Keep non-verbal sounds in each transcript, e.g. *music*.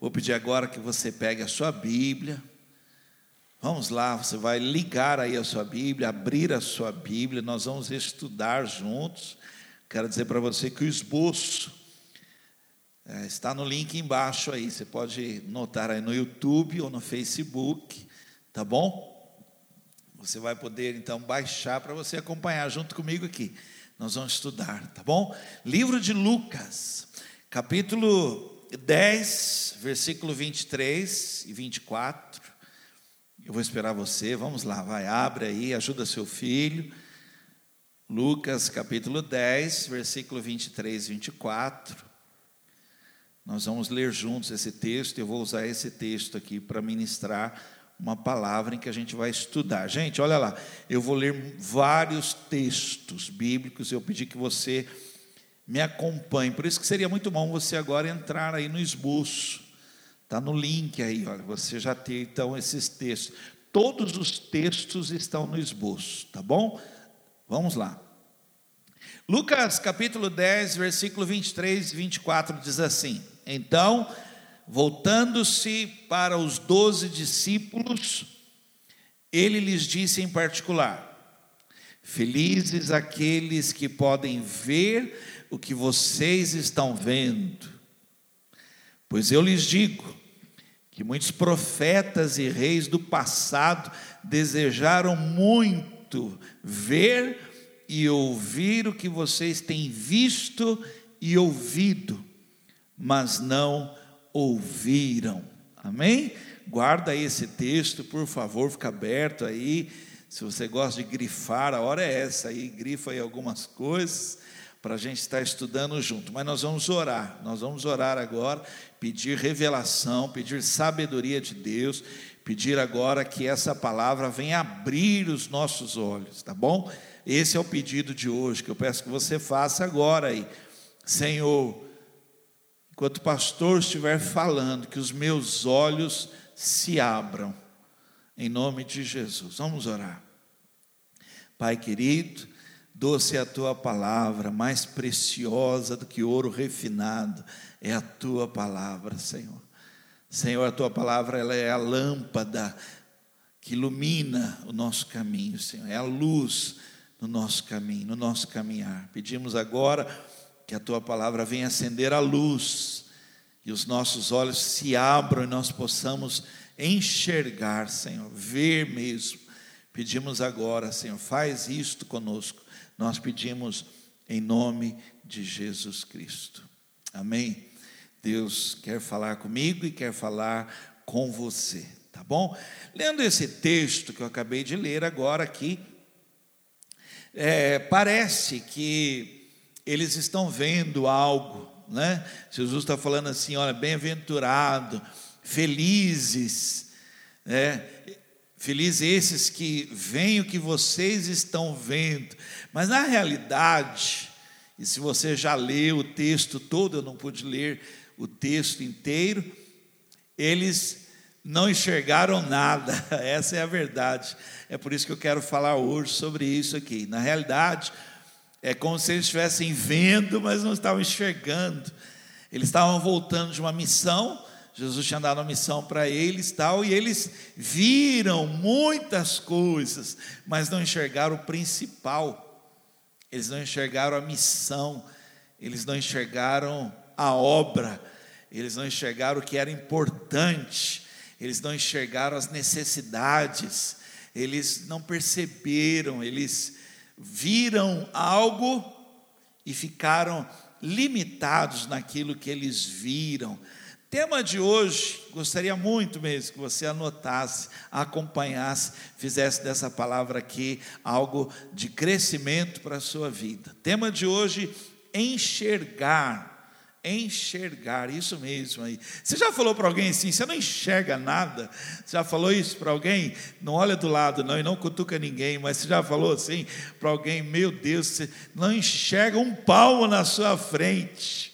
Vou pedir agora que você pegue a sua Bíblia. Vamos lá, você vai ligar aí a sua Bíblia, abrir a sua Bíblia, nós vamos estudar juntos. Quero dizer para você que o esboço é, está no link embaixo aí, você pode notar aí no YouTube ou no Facebook, tá bom? Você vai poder então baixar para você acompanhar junto comigo aqui. Nós vamos estudar, tá bom? Livro de Lucas, capítulo 10, versículo 23 e 24. Eu vou esperar você, vamos lá, vai, abre aí, ajuda seu filho. Lucas capítulo 10, versículo 23 e 24. Nós vamos ler juntos esse texto, eu vou usar esse texto aqui para ministrar uma palavra em que a gente vai estudar. Gente, olha lá, eu vou ler vários textos bíblicos, eu pedi que você me acompanhe, por isso que seria muito bom você agora entrar aí no esboço Está no link aí, olha, você já tem então esses textos. Todos os textos estão no esboço, tá bom? Vamos lá. Lucas capítulo 10, versículo 23 e 24 diz assim: Então, voltando-se para os doze discípulos, ele lhes disse em particular: Felizes aqueles que podem ver o que vocês estão vendo. Pois eu lhes digo que muitos profetas e reis do passado desejaram muito ver e ouvir o que vocês têm visto e ouvido, mas não ouviram. Amém? Guarda aí esse texto, por favor, fica aberto aí. Se você gosta de grifar, a hora é essa aí, grifa aí algumas coisas para a gente estar estudando junto. Mas nós vamos orar, nós vamos orar agora, pedir revelação, pedir sabedoria de Deus, pedir agora que essa palavra venha abrir os nossos olhos, tá bom? Esse é o pedido de hoje que eu peço que você faça agora aí. Senhor, enquanto o pastor estiver falando, que os meus olhos se abram, em nome de Jesus. Vamos orar. Pai querido, Doce é a tua palavra, mais preciosa do que ouro refinado, é a tua palavra, Senhor. Senhor, a tua palavra ela é a lâmpada que ilumina o nosso caminho, Senhor. É a luz no nosso caminho, no nosso caminhar. Pedimos agora que a tua palavra venha acender a luz e os nossos olhos se abram e nós possamos enxergar, Senhor, ver mesmo. Pedimos agora, Senhor, faz isto conosco nós pedimos em nome de Jesus Cristo. Amém? Deus quer falar comigo e quer falar com você, tá bom? Lendo esse texto que eu acabei de ler agora aqui, é, parece que eles estão vendo algo, né? Jesus está falando assim: olha, bem-aventurado, felizes, né? Felizes esses que veem o que vocês estão vendo. Mas na realidade, e se você já leu o texto todo, eu não pude ler o texto inteiro, eles não enxergaram nada, *laughs* essa é a verdade. É por isso que eu quero falar hoje sobre isso aqui. Na realidade, é como se eles estivessem vendo, mas não estavam enxergando. Eles estavam voltando de uma missão, Jesus tinha dado uma missão para eles tal, e eles viram muitas coisas, mas não enxergaram o principal. Eles não enxergaram a missão, eles não enxergaram a obra, eles não enxergaram o que era importante, eles não enxergaram as necessidades, eles não perceberam, eles viram algo e ficaram limitados naquilo que eles viram, Tema de hoje, gostaria muito mesmo que você anotasse, acompanhasse, fizesse dessa palavra aqui algo de crescimento para a sua vida. Tema de hoje, enxergar. Enxergar, isso mesmo aí. Você já falou para alguém assim, você não enxerga nada? Você já falou isso para alguém? Não olha do lado, não, e não cutuca ninguém, mas você já falou assim para alguém, meu Deus, você não enxerga um palmo na sua frente,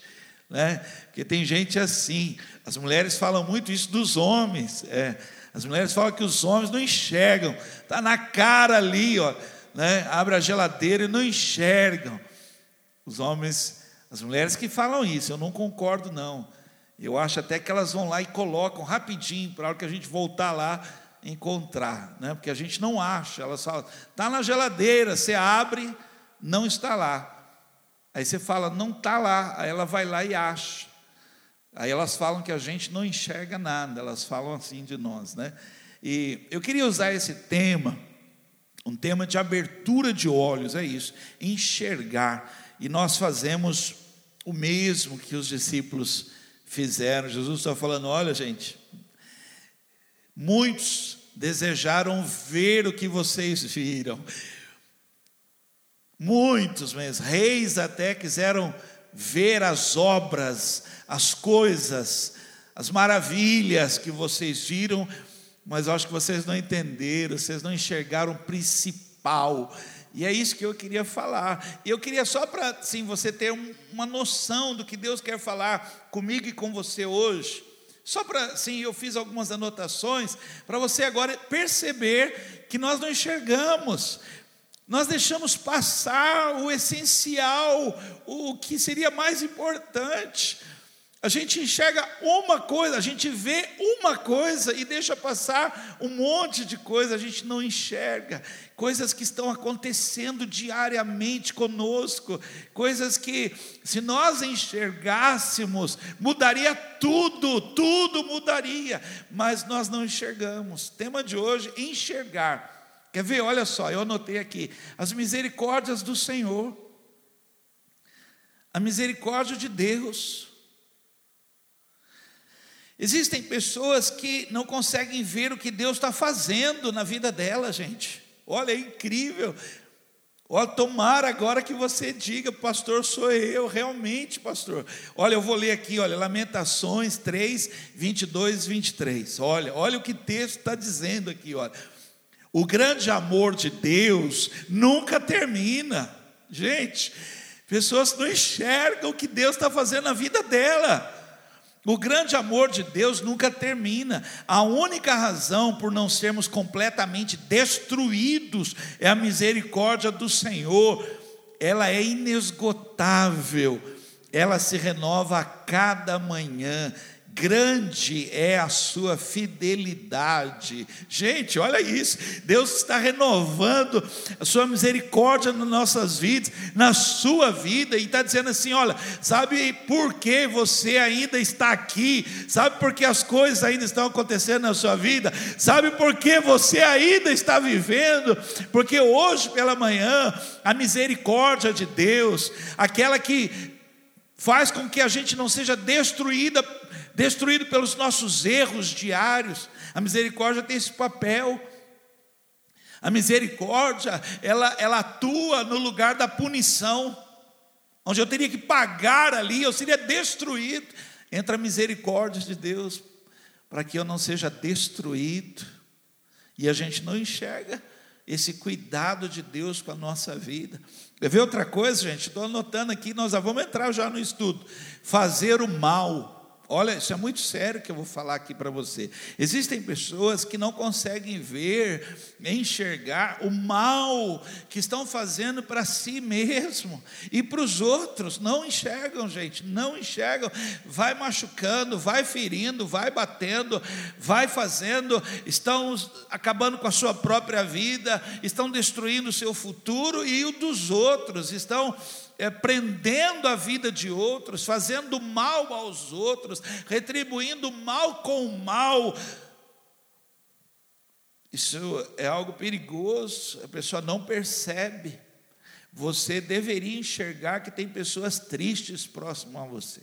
né? Porque tem gente assim. As mulheres falam muito isso dos homens. É. As mulheres falam que os homens não enxergam. Está na cara ali, ó. Né? Abre a geladeira e não enxergam. Os homens, as mulheres que falam isso, eu não concordo, não. Eu acho até que elas vão lá e colocam rapidinho, para a hora que a gente voltar lá, encontrar, né? porque a gente não acha. Elas falam, está na geladeira, você abre, não está lá. Aí você fala, não está lá. Aí ela vai lá e acha. Aí elas falam que a gente não enxerga nada, elas falam assim de nós, né? E eu queria usar esse tema, um tema de abertura de olhos, é isso, enxergar. E nós fazemos o mesmo que os discípulos fizeram. Jesus está falando: olha, gente, muitos desejaram ver o que vocês viram. Muitos mesmo, reis até quiseram ver as obras, as coisas, as maravilhas que vocês viram, mas acho que vocês não entenderam, vocês não enxergaram o principal. E é isso que eu queria falar. Eu queria só para sim, você ter um, uma noção do que Deus quer falar comigo e com você hoje. Só para, sim, eu fiz algumas anotações para você agora perceber que nós não enxergamos. Nós deixamos passar o essencial, o que seria mais importante. A gente enxerga uma coisa, a gente vê uma coisa e deixa passar um monte de coisa, a gente não enxerga. Coisas que estão acontecendo diariamente conosco, coisas que, se nós enxergássemos, mudaria tudo, tudo mudaria, mas nós não enxergamos. Tema de hoje: enxergar. Quer ver? Olha só, eu anotei aqui: as misericórdias do Senhor, a misericórdia de Deus. Existem pessoas que não conseguem ver o que Deus está fazendo na vida dela, gente. Olha, é incrível. Olha, tomara agora que você diga, pastor, sou eu, realmente, pastor. Olha, eu vou ler aqui, olha, Lamentações 3, 22 e 23. Olha, olha o que o texto está dizendo aqui, olha. O grande amor de Deus nunca termina. Gente, pessoas não enxergam o que Deus está fazendo na vida dela. O grande amor de Deus nunca termina. A única razão por não sermos completamente destruídos é a misericórdia do Senhor. Ela é inesgotável. Ela se renova a cada manhã grande é a sua fidelidade. Gente, olha isso. Deus está renovando a sua misericórdia nas nossas vidas, na sua vida, e está dizendo assim: olha, sabe por que você ainda está aqui? Sabe por que as coisas ainda estão acontecendo na sua vida? Sabe por que você ainda está vivendo? Porque hoje pela manhã, a misericórdia de Deus, aquela que faz com que a gente não seja destruída destruído pelos nossos erros diários. A misericórdia tem esse papel. A misericórdia, ela, ela atua no lugar da punição, onde eu teria que pagar ali, eu seria destruído. Entra a misericórdia de Deus, para que eu não seja destruído. E a gente não enxerga esse cuidado de Deus com a nossa vida. Quer ver outra coisa, gente? Estou anotando aqui, nós já vamos entrar já no estudo. Fazer o mal Olha, isso é muito sério que eu vou falar aqui para você. Existem pessoas que não conseguem ver, enxergar o mal que estão fazendo para si mesmo e para os outros. Não enxergam, gente, não enxergam. Vai machucando, vai ferindo, vai batendo, vai fazendo, estão acabando com a sua própria vida, estão destruindo o seu futuro e o dos outros, estão é, prendendo a vida de outros, fazendo mal aos outros, retribuindo mal com mal. Isso é algo perigoso, a pessoa não percebe. Você deveria enxergar que tem pessoas tristes próximas a você,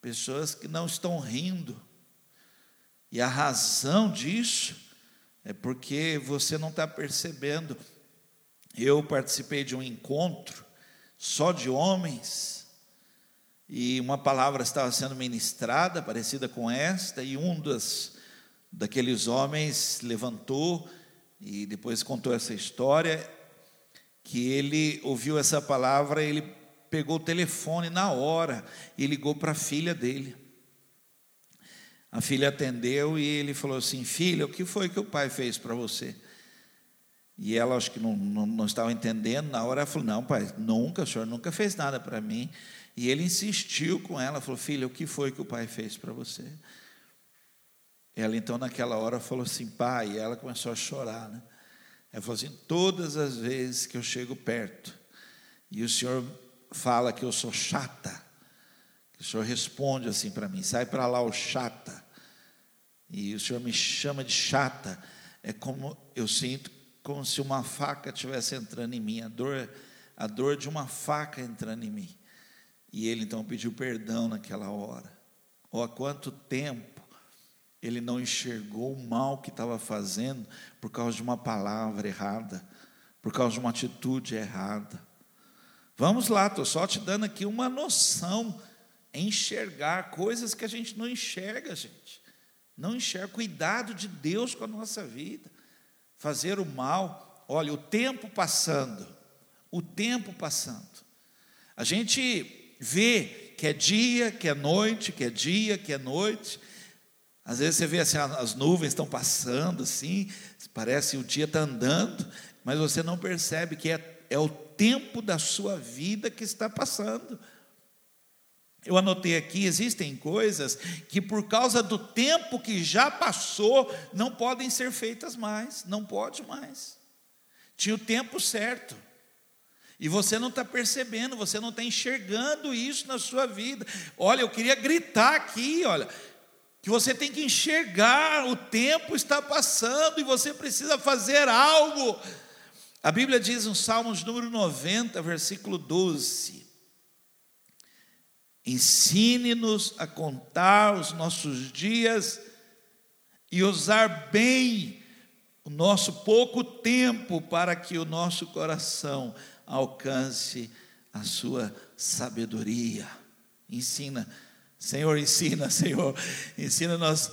pessoas que não estão rindo, e a razão disso é porque você não está percebendo. Eu participei de um encontro só de homens, e uma palavra estava sendo ministrada, parecida com esta, e um dos, daqueles homens levantou e depois contou essa história, que ele ouviu essa palavra, ele pegou o telefone na hora e ligou para a filha dele. A filha atendeu e ele falou assim: Filha, o que foi que o pai fez para você? E ela, acho que não, não, não estava entendendo. Na hora ela falou: Não, pai, nunca, o senhor nunca fez nada para mim. E ele insistiu com ela, falou: Filha, o que foi que o pai fez para você? Ela então, naquela hora, falou assim: Pai, e ela começou a chorar, né? Ela falou assim: Todas as vezes que eu chego perto e o senhor fala que eu sou chata, o senhor responde assim para mim: Sai para lá, o chata. E o senhor me chama de chata. É como eu sinto como se uma faca estivesse entrando em mim, a dor, a dor de uma faca entrando em mim. E ele então pediu perdão naquela hora. Ou há quanto tempo ele não enxergou o mal que estava fazendo por causa de uma palavra errada, por causa de uma atitude errada. Vamos lá, estou só te dando aqui uma noção, enxergar coisas que a gente não enxerga, gente. Não enxerga, cuidado de Deus com a nossa vida, fazer o mal. Olha, o tempo passando, o tempo passando. A gente vê que é dia, que é noite, que é dia, que é noite. Às vezes você vê assim, as nuvens estão passando assim, parece o dia está andando, mas você não percebe que é, é o tempo da sua vida que está passando. Eu anotei aqui, existem coisas que por causa do tempo que já passou, não podem ser feitas mais, não pode mais. Tinha o tempo certo. E você não está percebendo, você não está enxergando isso na sua vida. Olha, eu queria gritar aqui, olha, que você tem que enxergar, o tempo está passando e você precisa fazer algo. A Bíblia diz no Salmos número 90, versículo 12: Ensine-nos a contar os nossos dias e usar bem o nosso pouco tempo para que o nosso coração alcance a sua sabedoria. Ensina, Senhor, ensina, Senhor, ensina nós.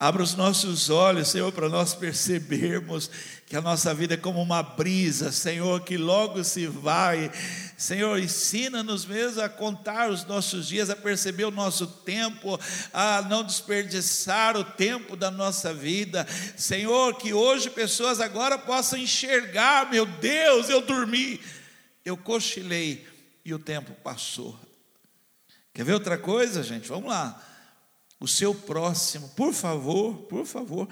Abra os nossos olhos, Senhor, para nós percebermos que a nossa vida é como uma brisa, Senhor, que logo se vai. Senhor, ensina-nos mesmo a contar os nossos dias, a perceber o nosso tempo, a não desperdiçar o tempo da nossa vida. Senhor, que hoje pessoas agora possam enxergar, meu Deus, eu dormi, eu cochilei e o tempo passou. Quer ver outra coisa, gente? Vamos lá o seu próximo, por favor, por favor,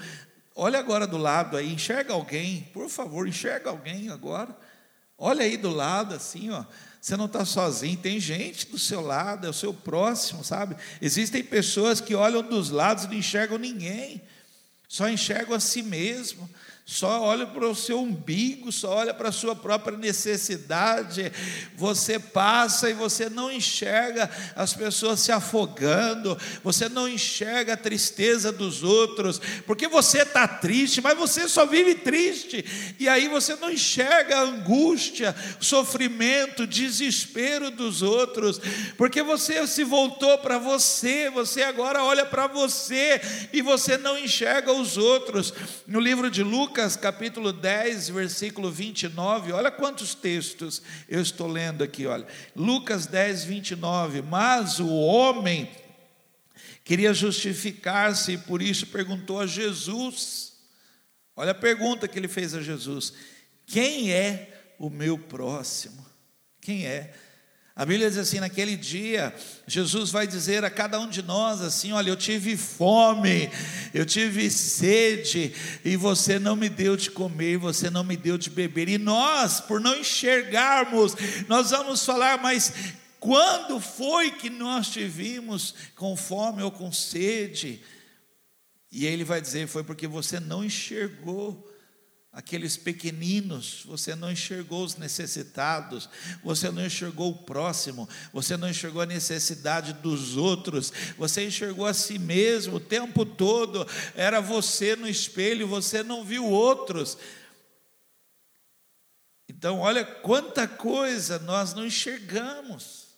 olha agora do lado aí, enxerga alguém, por favor, enxerga alguém agora, olha aí do lado, assim, ó, você não está sozinho, tem gente do seu lado, é o seu próximo, sabe? Existem pessoas que olham dos lados e não enxergam ninguém, só enxergam a si mesmo só olha para o seu umbigo, só olha para a sua própria necessidade. Você passa e você não enxerga as pessoas se afogando, você não enxerga a tristeza dos outros, porque você está triste, mas você só vive triste, e aí você não enxerga a angústia, sofrimento, desespero dos outros, porque você se voltou para você, você agora olha para você e você não enxerga os outros. No livro de Lucas, Lucas capítulo 10, versículo 29, olha quantos textos eu estou lendo aqui, olha. Lucas 10, 29. Mas o homem queria justificar-se e por isso perguntou a Jesus. Olha a pergunta que ele fez a Jesus: Quem é o meu próximo? Quem é? A Bíblia diz assim: naquele dia, Jesus vai dizer a cada um de nós assim: Olha, eu tive fome, eu tive sede, e você não me deu de comer, você não me deu de beber. E nós, por não enxergarmos, nós vamos falar, mas quando foi que nós tivemos com fome ou com sede? E ele vai dizer: Foi porque você não enxergou aqueles pequeninos, você não enxergou os necessitados, você não enxergou o próximo, você não enxergou a necessidade dos outros, você enxergou a si mesmo o tempo todo, era você no espelho, você não viu outros. Então, olha quanta coisa nós não enxergamos.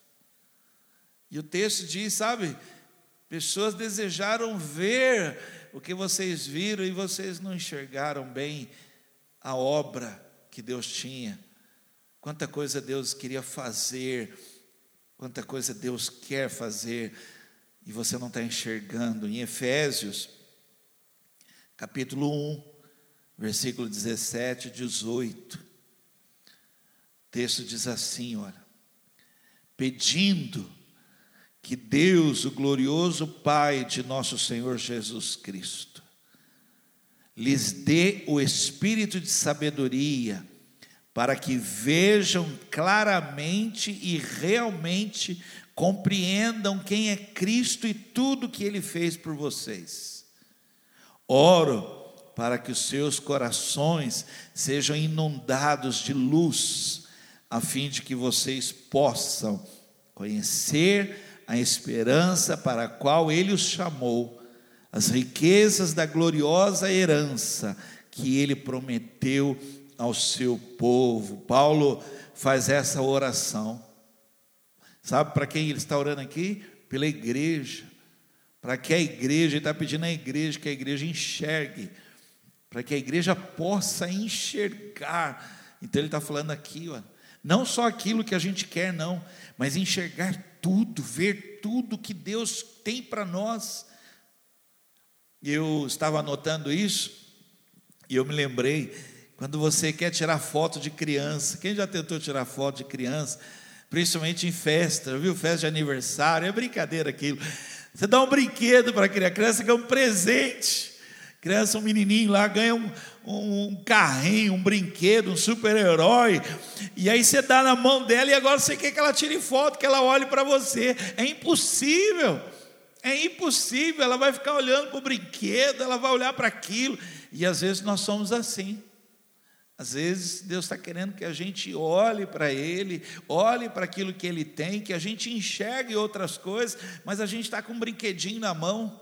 E o texto diz, sabe, pessoas desejaram ver o que vocês viram e vocês não enxergaram bem a obra que Deus tinha, quanta coisa Deus queria fazer, quanta coisa Deus quer fazer, e você não está enxergando. Em Efésios, capítulo 1, versículo 17 e 18. O texto diz assim: olha, pedindo que Deus, o glorioso Pai de nosso Senhor Jesus Cristo, lhes dê o espírito de sabedoria, para que vejam claramente e realmente compreendam quem é Cristo e tudo que ele fez por vocês. Oro para que os seus corações sejam inundados de luz, a fim de que vocês possam conhecer a esperança para a qual ele os chamou, as riquezas da gloriosa herança que ele prometeu ao seu povo. Paulo faz essa oração. Sabe para quem ele está orando aqui? Pela igreja. Para que a igreja, ele está pedindo à igreja que a igreja enxergue, para que a igreja possa enxergar. Então ele está falando aqui, ó, não só aquilo que a gente quer, não, mas enxergar tudo, ver tudo que Deus tem para nós. Eu estava anotando isso e eu me lembrei quando você quer tirar foto de criança. Quem já tentou tirar foto de criança? Principalmente em festa, viu? Festa de aniversário, é brincadeira aquilo. Você dá um brinquedo para a criança, a criança ganha um presente. Criança, um menininho lá ganha um, um carrinho, um brinquedo, um super-herói, e aí você dá na mão dela e agora você quer que ela tire foto, que ela olhe para você. É impossível, é impossível. Ela vai ficar olhando para o brinquedo, ela vai olhar para aquilo, e às vezes nós somos assim. Às vezes Deus está querendo que a gente olhe para Ele, olhe para aquilo que Ele tem, que a gente enxergue outras coisas, mas a gente está com um brinquedinho na mão.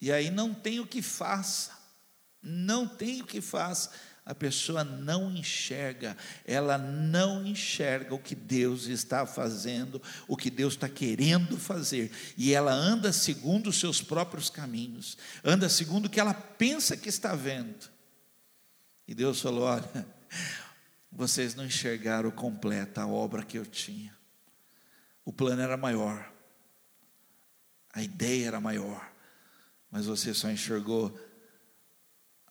E aí não tem o que faça, não tem o que faça. A pessoa não enxerga, ela não enxerga o que Deus está fazendo, o que Deus está querendo fazer, e ela anda segundo os seus próprios caminhos, anda segundo o que ela pensa que está vendo. E Deus falou: Olha, vocês não enxergaram completa a obra que eu tinha, o plano era maior, a ideia era maior mas você só enxergou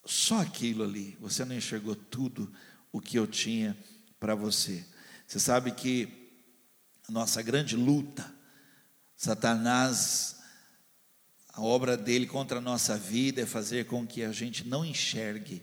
só aquilo ali, você não enxergou tudo o que eu tinha para você. Você sabe que a nossa grande luta, Satanás, a obra dele contra a nossa vida é fazer com que a gente não enxergue.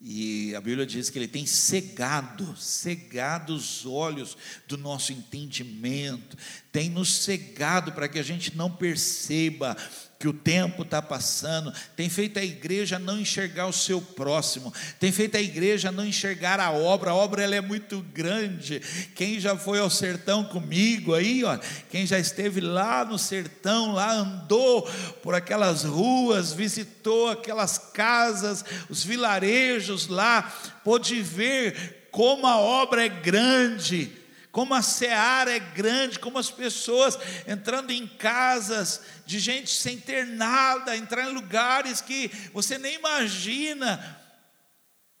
E a Bíblia diz que ele tem cegado, cegado os olhos do nosso entendimento, tem nos cegado para que a gente não perceba que o tempo está passando, tem feito a igreja não enxergar o seu próximo, tem feito a igreja não enxergar a obra, a obra ela é muito grande. Quem já foi ao sertão comigo aí, ó, quem já esteve lá no sertão, lá andou por aquelas ruas, visitou aquelas casas, os vilarejos lá, pôde ver como a obra é grande como a seara é grande, como as pessoas entrando em casas de gente sem ter nada, entrar em lugares que você nem imagina.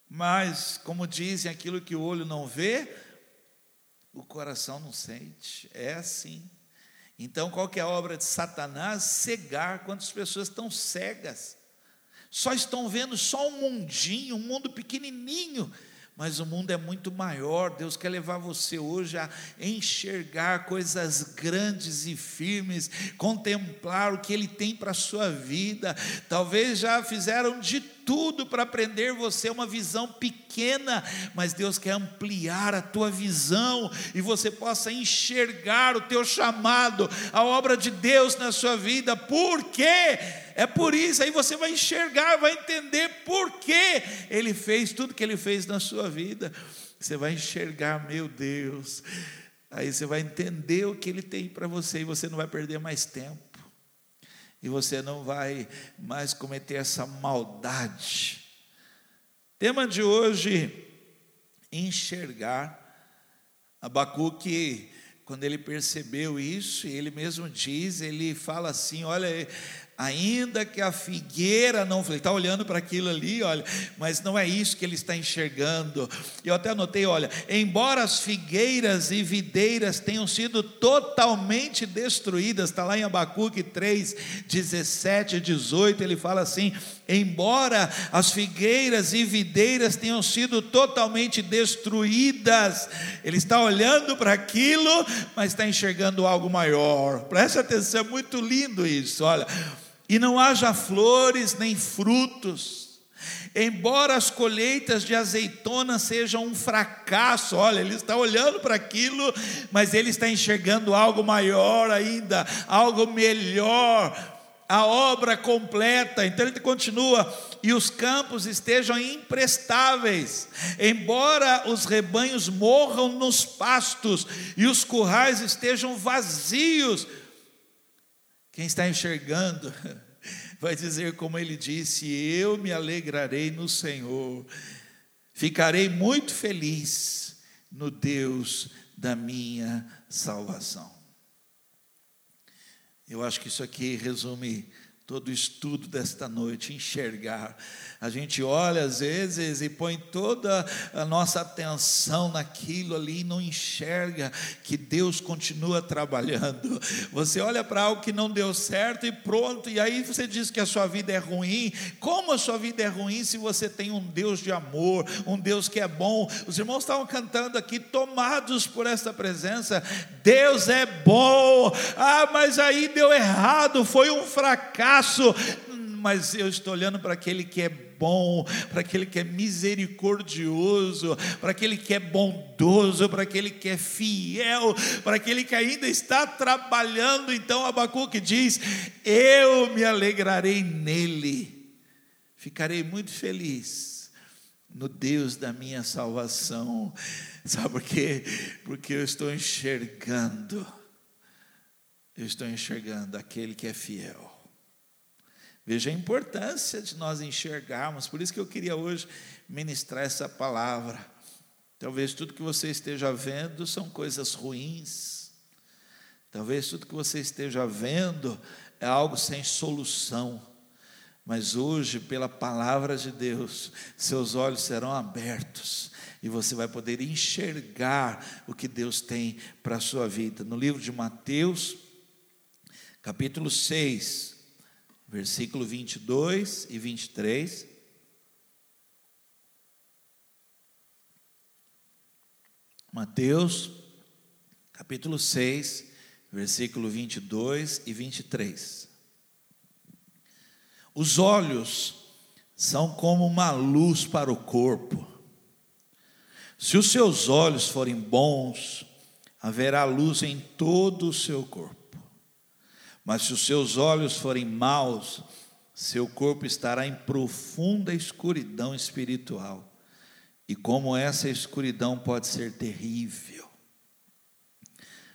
Mas, como dizem, aquilo que o olho não vê, o coração não sente. É assim. Então, qual que é a obra de Satanás? Cegar. Quantas pessoas estão cegas? Só estão vendo só um mundinho, um mundo pequenininho mas o mundo é muito maior. Deus quer levar você hoje a enxergar coisas grandes e firmes, contemplar o que Ele tem para a sua vida. Talvez já fizeram de tudo para prender você a uma visão pequena, mas Deus quer ampliar a tua visão e você possa enxergar o teu chamado, a obra de Deus na sua vida. Por quê? É por isso, aí você vai enxergar, vai entender por que Ele fez tudo que Ele fez na sua vida. Você vai enxergar, meu Deus. Aí você vai entender o que Ele tem para você e você não vai perder mais tempo. E você não vai mais cometer essa maldade. Tema de hoje: enxergar. Abacuque, quando ele percebeu isso, ele mesmo diz, ele fala assim: olha, ainda que a figueira não, ele está olhando para aquilo ali, olha, mas não é isso que ele está enxergando. Eu até anotei, olha, embora as figueiras e videiras tenham sido totalmente destruídas, está lá em Abacuque 3, 17 e 18, ele fala assim: embora as figueiras e videiras tenham sido totalmente destruídas, ele está olhando para aquilo, mas está enxergando algo maior. Preste atenção, é muito lindo isso, olha. E não haja flores nem frutos, Embora as colheitas de azeitona sejam um fracasso, olha, ele está olhando para aquilo, mas ele está enxergando algo maior ainda, algo melhor a obra completa. Então ele continua: e os campos estejam imprestáveis, embora os rebanhos morram nos pastos e os currais estejam vazios. Quem está enxergando *laughs* vai dizer, como ele disse: Eu me alegrarei no Senhor, ficarei muito feliz no Deus da minha salvação. Eu acho que isso aqui resume todo o estudo desta noite, enxergar. A gente olha às vezes e põe toda a nossa atenção naquilo ali e não enxerga que Deus continua trabalhando. Você olha para algo que não deu certo e pronto, e aí você diz que a sua vida é ruim. Como a sua vida é ruim se você tem um Deus de amor, um Deus que é bom? Os irmãos estavam cantando aqui, tomados por essa presença. Deus é bom. Ah, mas aí deu errado, foi um fracasso mas eu estou olhando para aquele que é bom, para aquele que é misericordioso, para aquele que é bondoso, para aquele que é fiel, para aquele que ainda está trabalhando. Então Abacuque diz: Eu me alegrarei nele, ficarei muito feliz no Deus da minha salvação. Sabe por quê? Porque eu estou enxergando, eu estou enxergando aquele que é fiel Veja a importância de nós enxergarmos, por isso que eu queria hoje ministrar essa palavra. Talvez tudo que você esteja vendo são coisas ruins, talvez tudo que você esteja vendo é algo sem solução, mas hoje, pela palavra de Deus, seus olhos serão abertos e você vai poder enxergar o que Deus tem para a sua vida. No livro de Mateus, capítulo 6, versículo 22 e 23. Mateus, capítulo 6, versículo 22 e 23. Os olhos são como uma luz para o corpo. Se os seus olhos forem bons, haverá luz em todo o seu corpo. Mas se os seus olhos forem maus, seu corpo estará em profunda escuridão espiritual. E como essa escuridão pode ser terrível.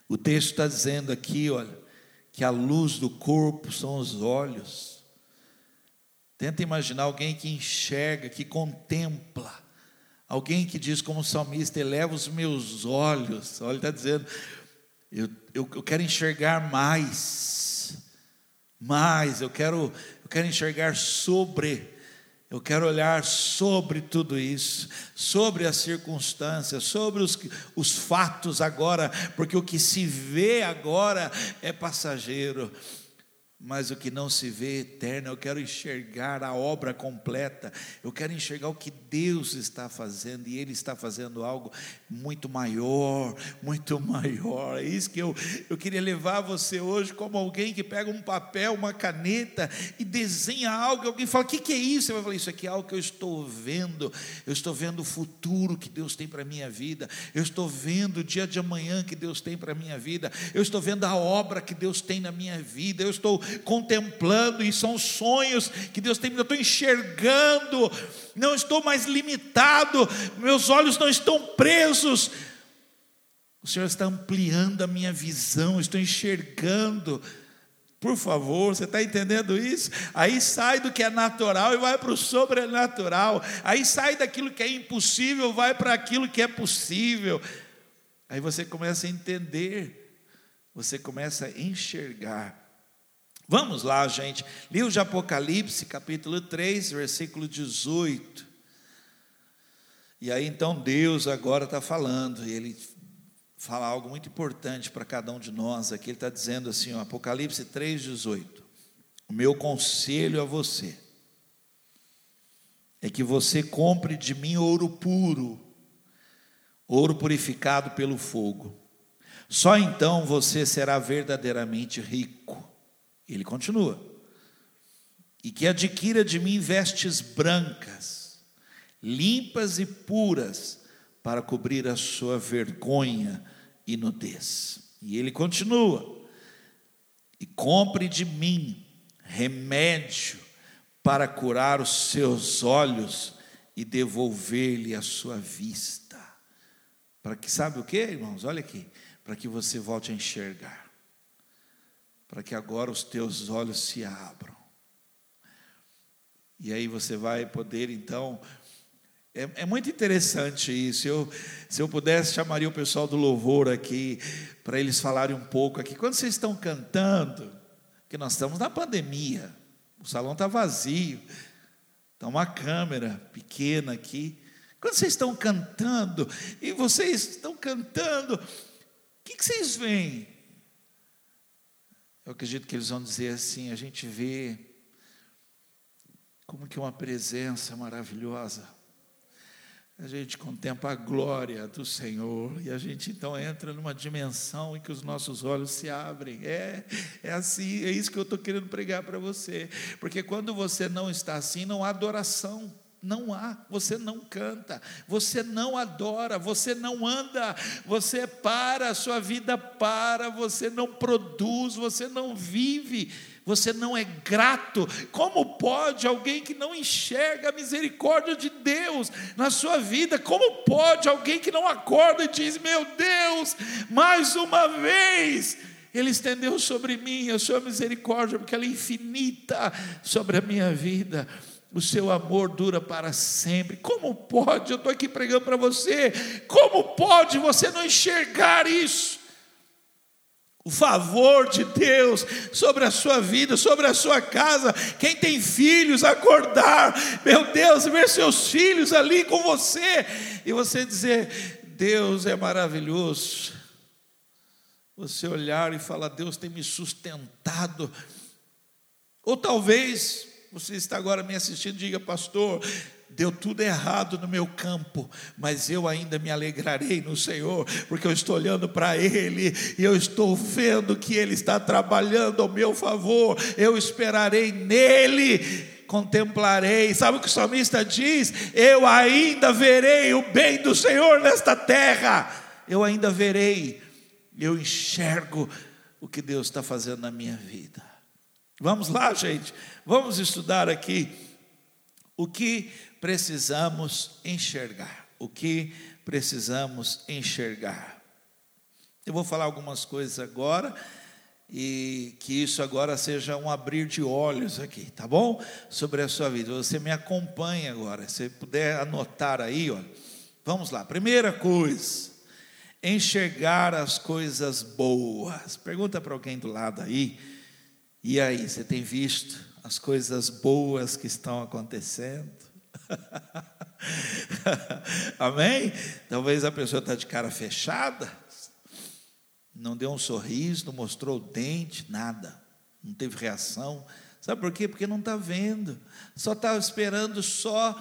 O texto está dizendo aqui, olha, que a luz do corpo são os olhos. Tenta imaginar alguém que enxerga, que contempla. Alguém que diz, como salmista, eleva os meus olhos. Olha, ele está dizendo, eu, eu, eu quero enxergar mais mais, eu quero, eu quero enxergar sobre, eu quero olhar sobre tudo isso, sobre as circunstâncias, sobre os, os fatos agora, porque o que se vê agora é passageiro mas o que não se vê é eterno, eu quero enxergar a obra completa, eu quero enxergar o que Deus está fazendo, e Ele está fazendo algo muito maior, muito *laughs* maior. É isso que eu, eu queria levar você hoje, como alguém que pega um papel, uma caneta e desenha algo, alguém fala: O que, que é isso? Você vai falar: Isso aqui é algo que eu estou vendo, eu estou vendo o futuro que Deus tem para a minha vida, eu estou vendo o dia de amanhã que Deus tem para a minha vida, eu estou vendo a obra que Deus tem na minha vida, eu estou contemplando, e são sonhos que Deus tem, eu estou enxergando, não estou mais limitado, meus olhos não estão presos. O Senhor está ampliando a minha visão, estou enxergando. Por favor, você está entendendo isso? Aí sai do que é natural e vai para o sobrenatural. Aí sai daquilo que é impossível, vai para aquilo que é possível. Aí você começa a entender, você começa a enxergar Vamos lá, gente. Livro de Apocalipse, capítulo 3, versículo 18. E aí então Deus agora está falando, e ele fala algo muito importante para cada um de nós aqui. Ele está dizendo assim, ó, Apocalipse 3, 18. O meu conselho a você é que você compre de mim ouro puro, ouro purificado pelo fogo. Só então você será verdadeiramente rico. Ele continua. E que adquira de mim vestes brancas, limpas e puras, para cobrir a sua vergonha e nudez. E ele continua. E compre de mim remédio para curar os seus olhos e devolver-lhe a sua vista. Para que sabe o que, irmãos? Olha aqui, para que você volte a enxergar para que agora os teus olhos se abram. E aí você vai poder então. É, é, muito interessante isso. Eu, se eu pudesse, chamaria o pessoal do louvor aqui, para eles falarem um pouco aqui. Quando vocês estão cantando, que nós estamos na pandemia, o salão está vazio, está uma câmera pequena aqui. Quando vocês estão cantando, e vocês estão cantando, o que, que vocês veem? Eu acredito que eles vão dizer assim: a gente vê como que uma presença maravilhosa. A gente contempla a glória do Senhor e a gente então entra numa dimensão em que os nossos olhos se abrem. É, é assim, é isso que eu estou querendo pregar para você. Porque quando você não está assim, não há adoração. Não há, você não canta, você não adora, você não anda, você para, a sua vida para, você não produz, você não vive, você não é grato. Como pode alguém que não enxerga a misericórdia de Deus na sua vida? Como pode alguém que não acorda e diz: Meu Deus, mais uma vez. Ele estendeu sobre mim a sua misericórdia, porque ela é infinita sobre a minha vida o seu amor dura para sempre. Como pode? Eu estou aqui pregando para você. Como pode você não enxergar isso? O favor de Deus sobre a sua vida, sobre a sua casa. Quem tem filhos, acordar, meu Deus, ver seus filhos ali com você e você dizer: Deus é maravilhoso. Você olhar e falar: Deus tem me sustentado. Ou talvez você está agora me assistindo, diga, pastor, deu tudo errado no meu campo, mas eu ainda me alegrarei no Senhor, porque eu estou olhando para Ele e eu estou vendo que Ele está trabalhando ao meu favor, eu esperarei nele contemplarei. Sabe o que o salmista diz? Eu ainda verei o bem do Senhor nesta terra. Eu ainda verei. Eu enxergo o que Deus está fazendo na minha vida. Vamos lá, gente. Vamos estudar aqui o que precisamos enxergar. O que precisamos enxergar. Eu vou falar algumas coisas agora e que isso agora seja um abrir de olhos aqui, tá bom? Sobre a sua vida. Você me acompanha agora. Se puder anotar aí, ó. Vamos lá. Primeira coisa, enxergar as coisas boas. Pergunta para alguém do lado aí e aí, você tem visto as coisas boas que estão acontecendo? *laughs* Amém? Talvez a pessoa está de cara fechada, não deu um sorriso, não mostrou o dente, nada, não teve reação. Sabe por quê? Porque não está vendo, só está esperando só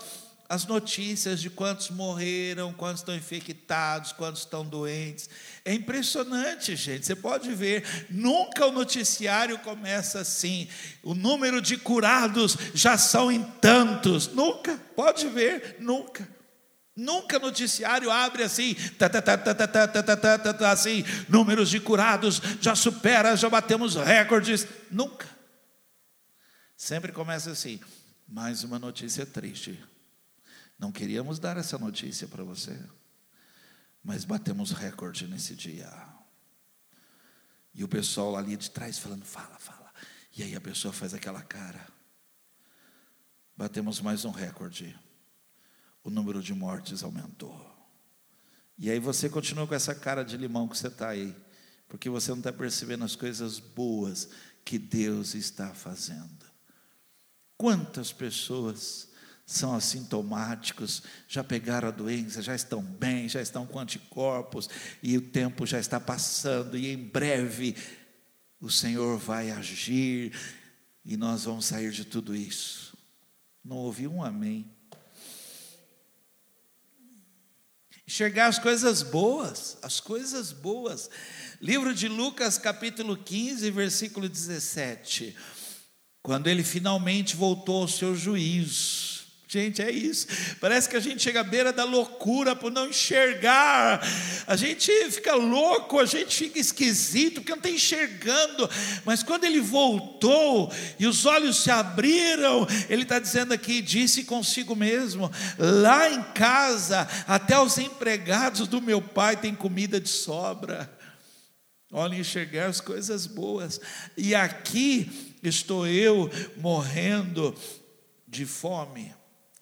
as notícias de quantos morreram, quantos estão infectados, quantos estão doentes. É impressionante, gente. Você pode ver, nunca o noticiário começa assim. O número de curados já são em tantos. Nunca, pode ver, nunca. Nunca noticiário abre assim, tá, tá, tá, assim, números de curados já supera, já batemos recordes. Nunca. Sempre começa assim. Mais uma notícia triste não queríamos dar essa notícia para você, mas batemos recorde nesse dia. E o pessoal ali de trás falando, fala, fala. E aí a pessoa faz aquela cara. Batemos mais um recorde. O número de mortes aumentou. E aí você continua com essa cara de limão que você está aí, porque você não está percebendo as coisas boas que Deus está fazendo. Quantas pessoas são assintomáticos, já pegaram a doença, já estão bem, já estão com anticorpos, e o tempo já está passando, e em breve o Senhor vai agir, e nós vamos sair de tudo isso. Não ouvi um amém. Enxergar as coisas boas, as coisas boas. Livro de Lucas, capítulo 15, versículo 17. Quando ele finalmente voltou ao seu juízo, Gente, é isso. Parece que a gente chega à beira da loucura por não enxergar. A gente fica louco, a gente fica esquisito, porque não está enxergando. Mas quando ele voltou e os olhos se abriram, ele está dizendo aqui: disse consigo mesmo, lá em casa, até os empregados do meu pai têm comida de sobra. Olha, enxergar as coisas boas. E aqui estou eu morrendo de fome.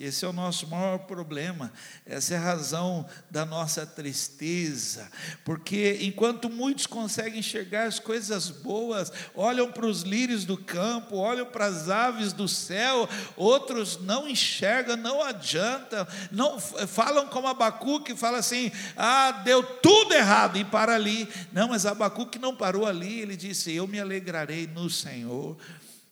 Esse é o nosso maior problema, essa é a razão da nossa tristeza, porque enquanto muitos conseguem enxergar as coisas boas, olham para os lírios do campo, olham para as aves do céu, outros não enxergam, não adianta, não falam como Abacuque, fala assim: ah, deu tudo errado, e para ali. Não, mas Abacuque não parou ali, ele disse: Eu me alegrarei no Senhor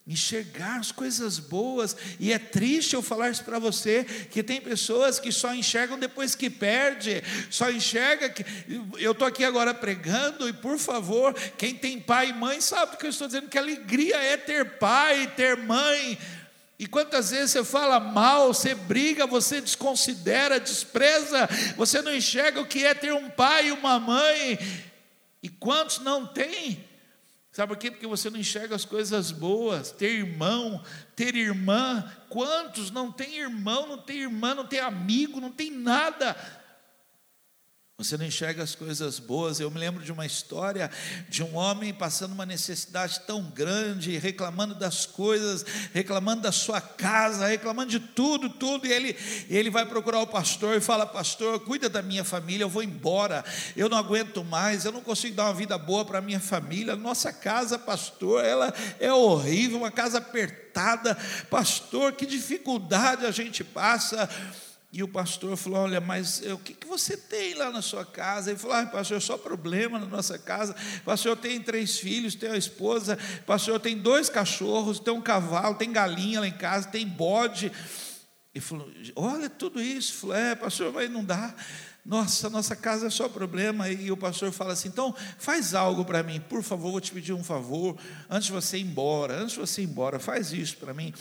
enxergar as coisas boas, e é triste eu falar isso para você, que tem pessoas que só enxergam depois que perde, só enxerga que eu estou aqui agora pregando, e por favor, quem tem pai e mãe sabe que eu estou dizendo, que alegria é ter pai, ter mãe, e quantas vezes você fala mal, você briga, você desconsidera, despreza, você não enxerga o que é ter um pai e uma mãe, e quantos não têm? Sabe por quê? Porque você não enxerga as coisas boas, ter irmão, ter irmã. Quantos não tem irmão, não tem irmã, não tem amigo, não tem nada? Você não enxerga as coisas boas. Eu me lembro de uma história de um homem passando uma necessidade tão grande, reclamando das coisas, reclamando da sua casa, reclamando de tudo, tudo. E ele, ele vai procurar o pastor e fala: Pastor, cuida da minha família, eu vou embora, eu não aguento mais, eu não consigo dar uma vida boa para a minha família. Nossa casa, pastor, ela é horrível, uma casa apertada. Pastor, que dificuldade a gente passa. E o pastor falou: Olha, mas o que, que você tem lá na sua casa? Ele falou: ah, Pastor, só problema na nossa casa. Pastor, eu tenho três filhos, tenho a esposa. Pastor, eu tenho dois cachorros, tem um cavalo, tem galinha lá em casa, tem bode. Ele falou: Olha tudo isso. Falou: É, pastor, mas não dá. Nossa, nossa casa é só problema. E o pastor fala assim: Então, faz algo para mim, por favor, vou te pedir um favor. Antes de você ir embora, antes de você ir embora, faz isso para mim.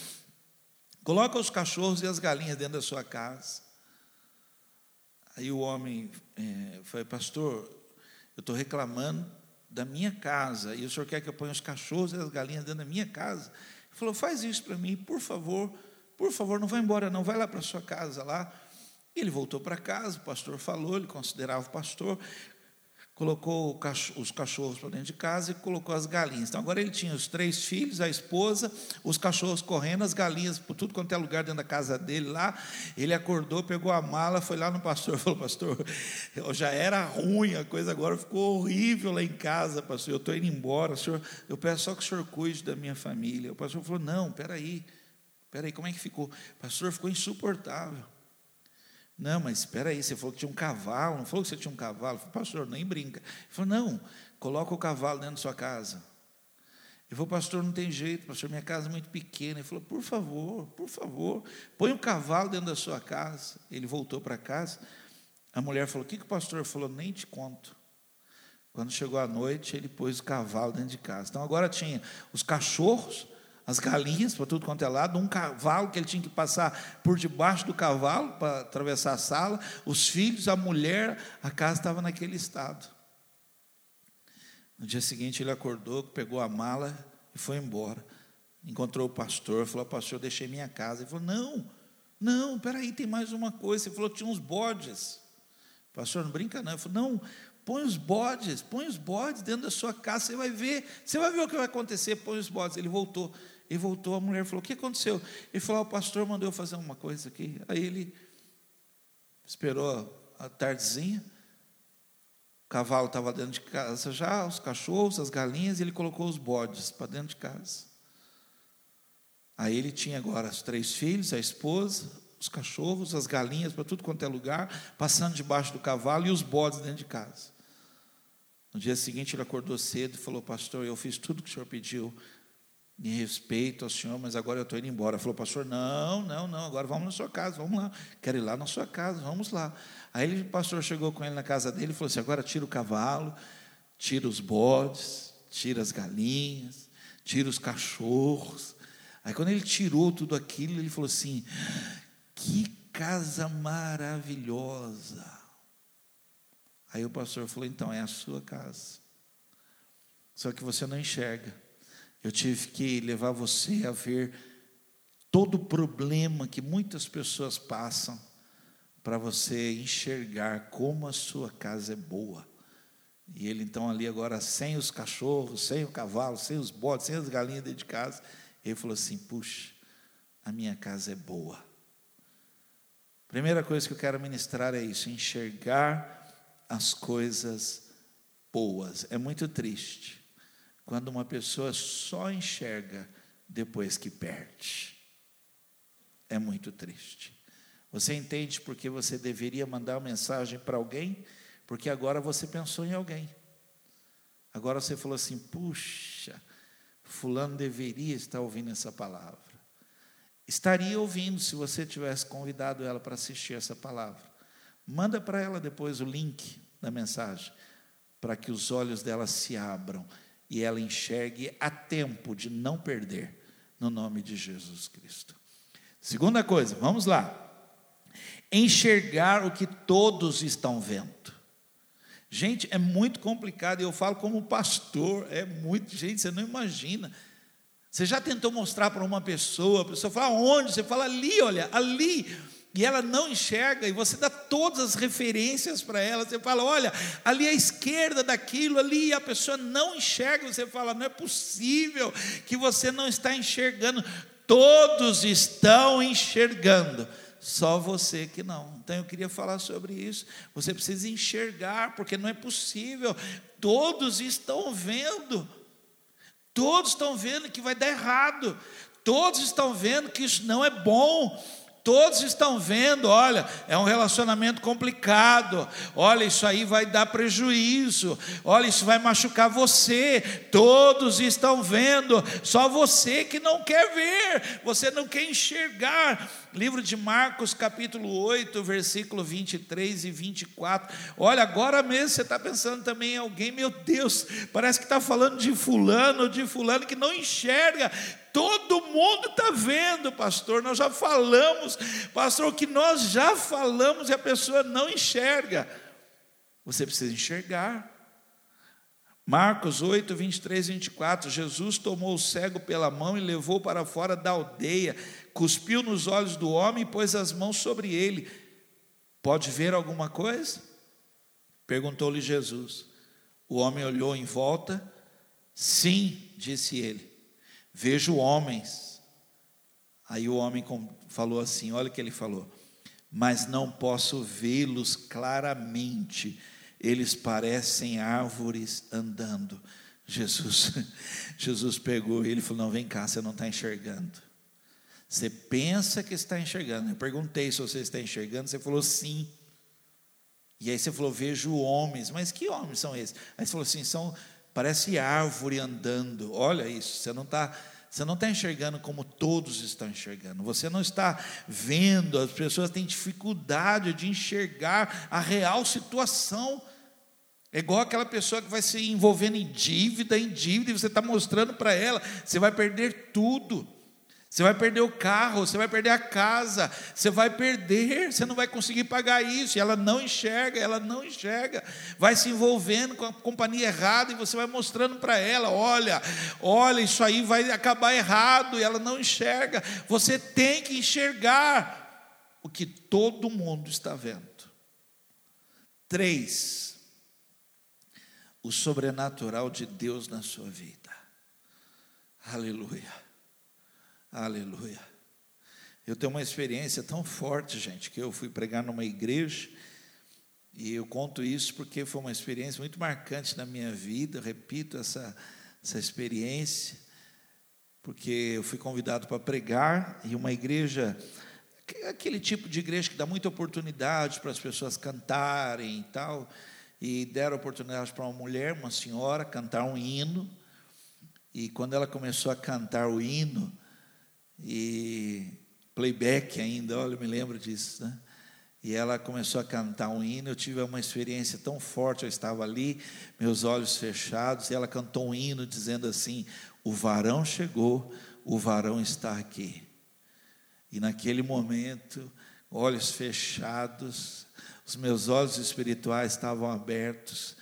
Coloca os cachorros e as galinhas dentro da sua casa. Aí o homem é, foi, pastor, eu estou reclamando da minha casa, e o senhor quer que eu ponha os cachorros e as galinhas dentro da minha casa? Ele falou, faz isso para mim, por favor, por favor, não vá embora não, vai lá para a sua casa lá. Ele voltou para casa, o pastor falou, ele considerava o pastor, colocou os cachorros para dentro de casa e colocou as galinhas. Então agora ele tinha os três filhos, a esposa, os cachorros correndo, as galinhas por tudo quanto é lugar dentro da casa dele lá. Ele acordou, pegou a mala, foi lá no pastor, *laughs* falou: Pastor, já era ruim, a coisa agora ficou horrível lá em casa, pastor. Eu estou indo embora, senhor, eu peço só que o senhor cuide da minha família. O pastor falou: Não, peraí, peraí, como é que ficou? O pastor ficou insuportável. Não, mas espera aí, você falou que tinha um cavalo, não falou que você tinha um cavalo? Eu falei, pastor, nem brinca. Ele falou, não, coloca o cavalo dentro da sua casa. Ele falou, pastor, não tem jeito, pastor, minha casa é muito pequena. Ele falou, por favor, por favor, põe o um cavalo dentro da sua casa. Ele voltou para casa. A mulher falou, o que, que o pastor falou? Nem te conto. Quando chegou a noite, ele pôs o cavalo dentro de casa. Então agora tinha os cachorros, as galinhas para tudo quanto é lado, um cavalo que ele tinha que passar por debaixo do cavalo para atravessar a sala, os filhos, a mulher, a casa estava naquele estado. No dia seguinte ele acordou, pegou a mala e foi embora. Encontrou o pastor, falou: Pastor, deixei minha casa. Ele falou: Não, não, peraí, tem mais uma coisa. Ele falou: Tinha uns bodes. Pastor, não brinca não. Ele falou: Não, põe os bodes, põe os bodes dentro da sua casa, você vai ver, você vai ver o que vai acontecer, põe os bodes. Ele voltou. E voltou, a mulher falou: O que aconteceu? Ele falou: O pastor mandou eu fazer uma coisa aqui. Aí ele esperou a tardezinha. cavalo estava dentro de casa já, os cachorros, as galinhas, e ele colocou os bodes para dentro de casa. Aí ele tinha agora os três filhos, a esposa, os cachorros, as galinhas para tudo quanto é lugar, passando debaixo do cavalo e os bodes dentro de casa. No dia seguinte ele acordou cedo e falou: Pastor, eu fiz tudo que o senhor pediu, em respeito ao senhor, mas agora eu estou indo embora. Falou, pastor, não, não, não, agora vamos na sua casa, vamos lá. Quero ir lá na sua casa, vamos lá. Aí o pastor chegou com ele na casa dele e falou assim: agora tira o cavalo, tira os bodes, tira as galinhas, tira os cachorros. Aí quando ele tirou tudo aquilo, ele falou assim: que casa maravilhosa. Aí o pastor falou: então é a sua casa. Só que você não enxerga. Eu tive que levar você a ver todo o problema que muitas pessoas passam para você enxergar como a sua casa é boa. E ele então ali agora sem os cachorros, sem o cavalo, sem os bodes, sem as galinhas dentro de casa, ele falou assim: "Puxa, a minha casa é boa". Primeira coisa que eu quero ministrar é isso, enxergar as coisas boas. É muito triste quando uma pessoa só enxerga depois que perde. É muito triste. Você entende porque você deveria mandar uma mensagem para alguém? Porque agora você pensou em alguém. Agora você falou assim: puxa, Fulano deveria estar ouvindo essa palavra. Estaria ouvindo se você tivesse convidado ela para assistir essa palavra. Manda para ela depois o link da mensagem, para que os olhos dela se abram e ela enxergue a tempo de não perder, no nome de Jesus Cristo. Segunda coisa, vamos lá. Enxergar o que todos estão vendo. Gente, é muito complicado, e eu falo como pastor, é muito, gente, você não imagina. Você já tentou mostrar para uma pessoa, a pessoa fala onde? Você fala ali, olha, ali e ela não enxerga, e você dá todas as referências para ela, você fala, olha, ali à esquerda daquilo, ali, a pessoa não enxerga, você fala, não é possível que você não está enxergando, todos estão enxergando, só você que não. Então eu queria falar sobre isso. Você precisa enxergar, porque não é possível, todos estão vendo, todos estão vendo que vai dar errado, todos estão vendo que isso não é bom Todos estão vendo, olha, é um relacionamento complicado. Olha, isso aí vai dar prejuízo. Olha, isso vai machucar você. Todos estão vendo, só você que não quer ver, você não quer enxergar. Livro de Marcos, capítulo 8, versículo 23 e 24. Olha, agora mesmo você está pensando também em alguém, meu Deus, parece que está falando de fulano, de fulano que não enxerga. Todo mundo está vendo, pastor. Nós já falamos, pastor, o que nós já falamos e a pessoa não enxerga. Você precisa enxergar. Marcos 8, 23 e 24. Jesus tomou o cego pela mão e levou para fora da aldeia cuspiu nos olhos do homem e pôs as mãos sobre ele. Pode ver alguma coisa? Perguntou-lhe Jesus. O homem olhou em volta. Sim, disse ele. Vejo homens. Aí o homem falou assim: olha o que ele falou. Mas não posso vê-los claramente. Eles parecem árvores andando. Jesus, *laughs* Jesus pegou ele e falou: Não, vem cá, você não está enxergando. Você pensa que está enxergando. Eu perguntei se você está enxergando, você falou sim. E aí você falou, vejo homens. Mas que homens são esses? Aí você falou assim, são, parece árvore andando. Olha isso, você não está. Você não está enxergando como todos estão enxergando. Você não está vendo. As pessoas têm dificuldade de enxergar a real situação. É igual aquela pessoa que vai se envolvendo em dívida, em dívida, e você está mostrando para ela, você vai perder tudo. Você vai perder o carro, você vai perder a casa, você vai perder, você não vai conseguir pagar isso. E ela não enxerga, ela não enxerga. Vai se envolvendo com a companhia errada e você vai mostrando para ela: olha, olha, isso aí vai acabar errado. E ela não enxerga. Você tem que enxergar o que todo mundo está vendo. Três, o sobrenatural de Deus na sua vida. Aleluia. Aleluia. Eu tenho uma experiência tão forte, gente, que eu fui pregar numa igreja E eu conto isso porque foi uma experiência muito marcante na minha vida, eu repito essa, essa experiência, porque eu fui convidado para pregar e uma igreja, aquele tipo de igreja que dá muita oportunidade para as pessoas cantarem e tal, e deram oportunidade para uma mulher, uma senhora, cantar um hino, e quando ela começou a cantar o hino, e playback ainda, olha, eu me lembro disso, né? E ela começou a cantar um hino. Eu tive uma experiência tão forte. Eu estava ali, meus olhos fechados, e ela cantou um hino dizendo assim: O varão chegou, o varão está aqui. E naquele momento, olhos fechados, os meus olhos espirituais estavam abertos,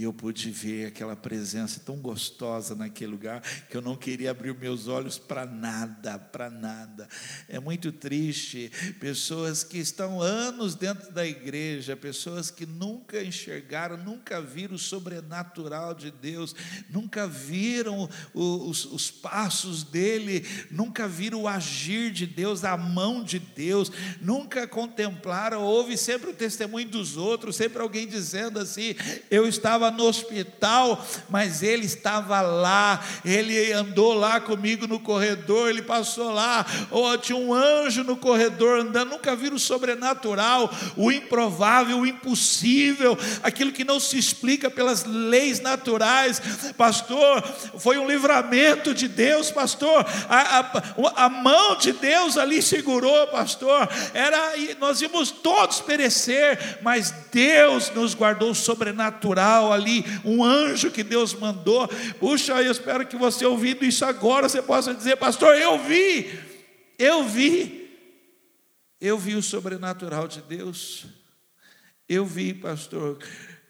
e eu pude ver aquela presença tão gostosa naquele lugar que eu não queria abrir meus olhos para nada, para nada. É muito triste pessoas que estão anos dentro da igreja, pessoas que nunca enxergaram, nunca viram o sobrenatural de Deus, nunca viram os, os passos dele, nunca viram o agir de Deus, a mão de Deus, nunca contemplaram, ouve sempre o testemunho dos outros, sempre alguém dizendo assim: eu estava no hospital, mas ele estava lá, ele andou lá comigo no corredor, ele passou lá, oh, tinha um anjo no corredor andando, nunca viram o sobrenatural, o improvável, o impossível, aquilo que não se explica pelas leis naturais, pastor, foi um livramento de Deus, pastor, a, a, a mão de Deus ali segurou, pastor, era, nós íamos todos perecer, mas Deus nos guardou sobrenatural ali, um anjo que Deus mandou. Puxa, eu espero que você ouvindo isso agora, você possa dizer, pastor, eu vi, eu vi, eu vi o sobrenatural de Deus. Eu vi, pastor,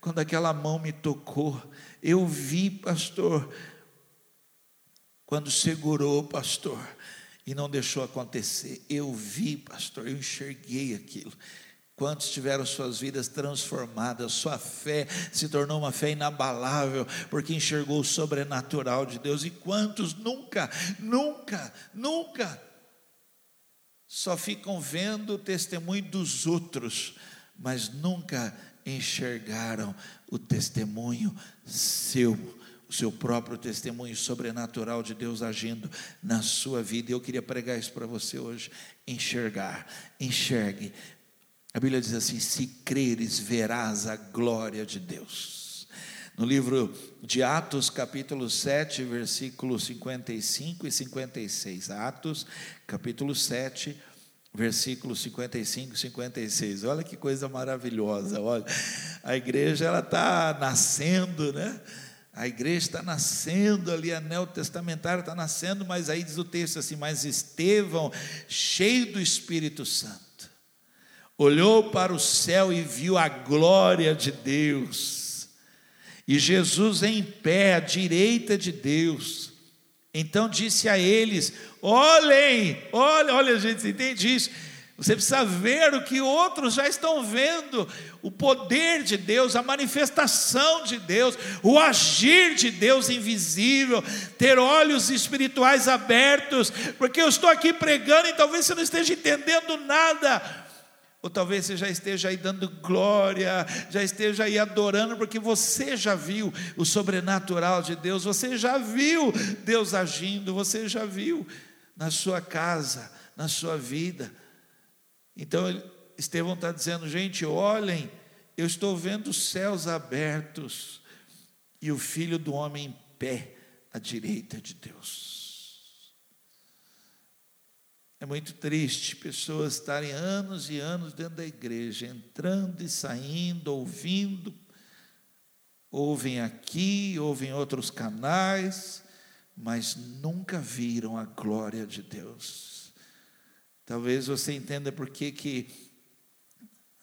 quando aquela mão me tocou. Eu vi, pastor, quando segurou, pastor, e não deixou acontecer. Eu vi, pastor, eu enxerguei aquilo. Quantos tiveram suas vidas transformadas, sua fé se tornou uma fé inabalável, porque enxergou o sobrenatural de Deus, e quantos nunca, nunca, nunca, só ficam vendo o testemunho dos outros, mas nunca enxergaram o testemunho seu, o seu próprio testemunho sobrenatural de Deus agindo na sua vida. Eu queria pregar isso para você hoje. Enxergar, enxergue, a Bíblia diz assim: se creres, verás a glória de Deus. No livro de Atos, capítulo 7, versículos 55 e 56. Atos, capítulo 7, versículos 55 e 56. Olha que coisa maravilhosa. Olha, a igreja ela está nascendo, né? A igreja está nascendo ali, a neotestamentária está nascendo, mas aí diz o texto assim: Mas Estevão, cheio do Espírito Santo, olhou para o céu e viu a glória de Deus, e Jesus em pé à direita de Deus. Então disse a eles: olhem, olha, olha, gente, você entende isso? Você precisa ver o que outros já estão vendo, o poder de Deus, a manifestação de Deus, o agir de Deus invisível, ter olhos espirituais abertos, porque eu estou aqui pregando e talvez você não esteja entendendo nada, ou talvez você já esteja aí dando glória, já esteja aí adorando, porque você já viu o sobrenatural de Deus, você já viu Deus agindo, você já viu na sua casa, na sua vida. Então, Estevão está dizendo, gente, olhem, eu estou vendo os céus abertos e o filho do homem em pé à direita de Deus. É muito triste pessoas estarem anos e anos dentro da igreja, entrando e saindo, ouvindo, ouvem aqui, ouvem em outros canais, mas nunca viram a glória de Deus. Talvez você entenda por que, que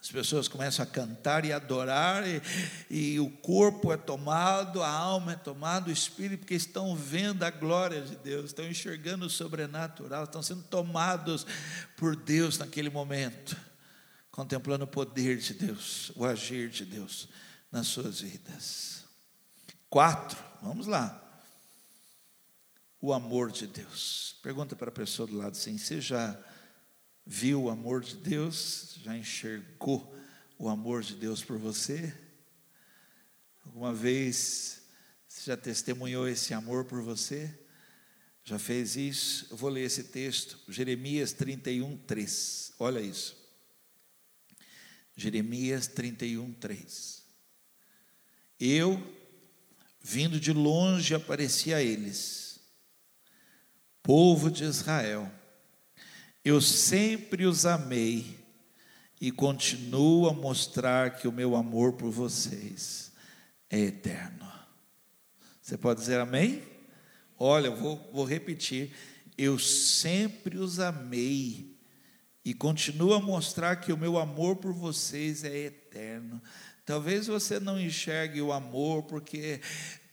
as pessoas começam a cantar e adorar, e, e, o corpo é tomado, a alma é tomada, o espírito, porque estão vendo a glória de Deus, estão enxergando o sobrenatural, estão sendo tomados por Deus naquele momento, contemplando o poder de Deus, o agir de Deus nas suas vidas. Quatro, vamos lá. O amor de Deus. Pergunta para a pessoa do lado assim: você já viu o amor de Deus, já enxergou o amor de Deus por você? Alguma vez você já testemunhou esse amor por você? Já fez isso? Eu vou ler esse texto, Jeremias 31, 3. Olha isso. Jeremias 31, 3. Eu, vindo de longe, apareci a eles, povo de Israel. Eu sempre os amei e continuo a mostrar que o meu amor por vocês é eterno. Você pode dizer amém? Olha, vou, vou repetir. Eu sempre os amei e continuo a mostrar que o meu amor por vocês é eterno. Talvez você não enxergue o amor porque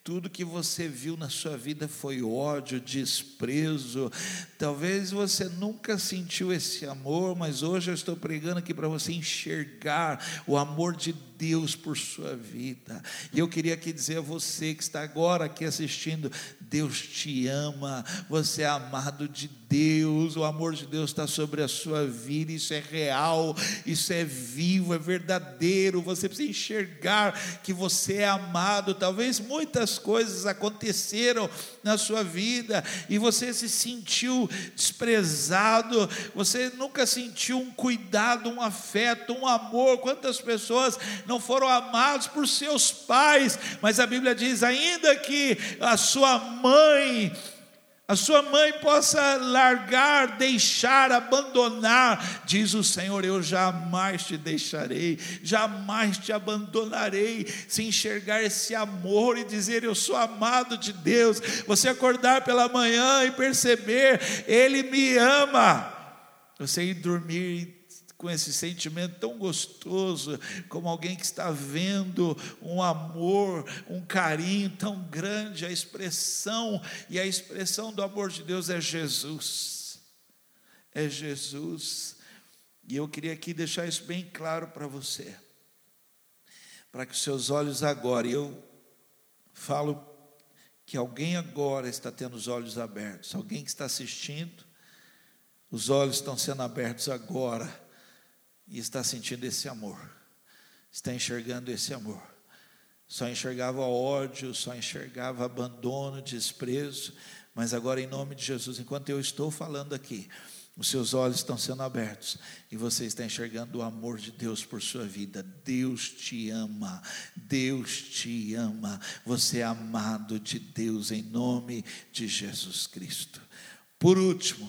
tudo que você viu na sua vida foi ódio, desprezo. Talvez você nunca sentiu esse amor, mas hoje eu estou pregando aqui para você enxergar o amor de Deus por sua vida. E eu queria aqui dizer a você que está agora aqui assistindo: Deus te ama, você é amado de Deus, o amor de Deus está sobre a sua vida, isso é real, isso é vivo, é verdadeiro. Você precisa enxergar que você é amado. Talvez muitas coisas aconteceram na sua vida e você se sentiu desprezado, você nunca sentiu um cuidado, um afeto, um amor. Quantas pessoas não foram amados por seus pais, mas a Bíblia diz: ainda que a sua mãe, a sua mãe possa largar, deixar, abandonar, diz o Senhor: Eu jamais te deixarei, jamais te abandonarei. Se enxergar esse amor e dizer: Eu sou amado de Deus, você acordar pela manhã e perceber, Ele me ama. Você ir dormir com esse sentimento tão gostoso, como alguém que está vendo um amor, um carinho tão grande, a expressão, e a expressão do amor de Deus é Jesus. É Jesus. E eu queria aqui deixar isso bem claro para você, para que os seus olhos agora, eu falo que alguém agora está tendo os olhos abertos, alguém que está assistindo, os olhos estão sendo abertos agora e está sentindo esse amor, está enxergando esse amor. Só enxergava ódio, só enxergava abandono, desprezo, mas agora, em nome de Jesus, enquanto eu estou falando aqui, os seus olhos estão sendo abertos e você está enxergando o amor de Deus por sua vida. Deus te ama, Deus te ama. Você é amado de Deus em nome de Jesus Cristo. Por último,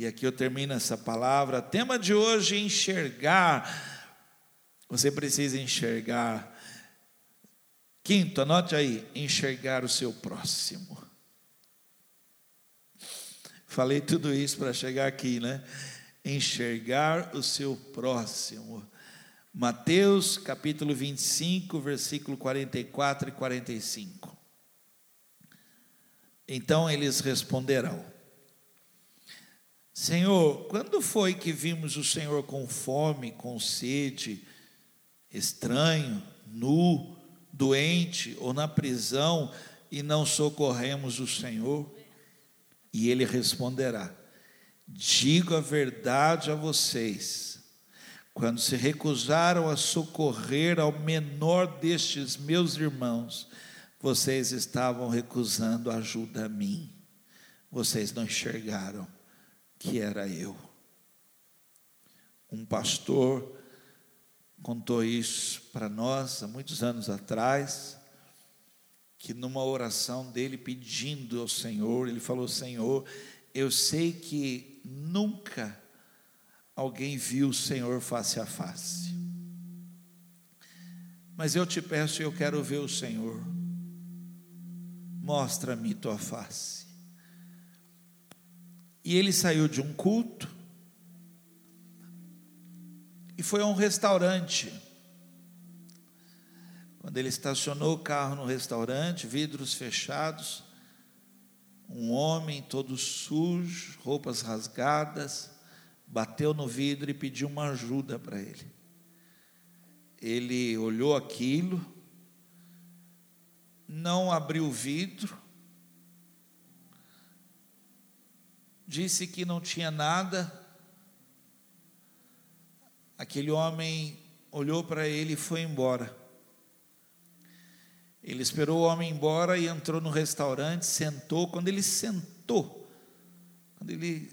e aqui eu termino essa palavra. Tema de hoje: enxergar. Você precisa enxergar. Quinto, anote aí: enxergar o seu próximo. Falei tudo isso para chegar aqui, né? Enxergar o seu próximo. Mateus capítulo 25, versículo 44 e 45. Então eles responderão: Senhor, quando foi que vimos o Senhor com fome, com sede, estranho, nu, doente ou na prisão e não socorremos o Senhor? E ele responderá: Digo a verdade a vocês, quando se recusaram a socorrer ao menor destes meus irmãos, vocês estavam recusando ajuda a mim, vocês não enxergaram que era eu. Um pastor contou isso para nós há muitos anos atrás, que numa oração dele pedindo ao Senhor, ele falou: Senhor, eu sei que nunca alguém viu o Senhor face a face, mas eu te peço, eu quero ver o Senhor, mostra-me tua face. E ele saiu de um culto e foi a um restaurante. Quando ele estacionou o carro no restaurante, vidros fechados, um homem todo sujo, roupas rasgadas, bateu no vidro e pediu uma ajuda para ele. Ele olhou aquilo, não abriu o vidro, disse que não tinha nada. Aquele homem olhou para ele e foi embora. Ele esperou o homem embora e entrou no restaurante, sentou. Quando ele sentou, quando ele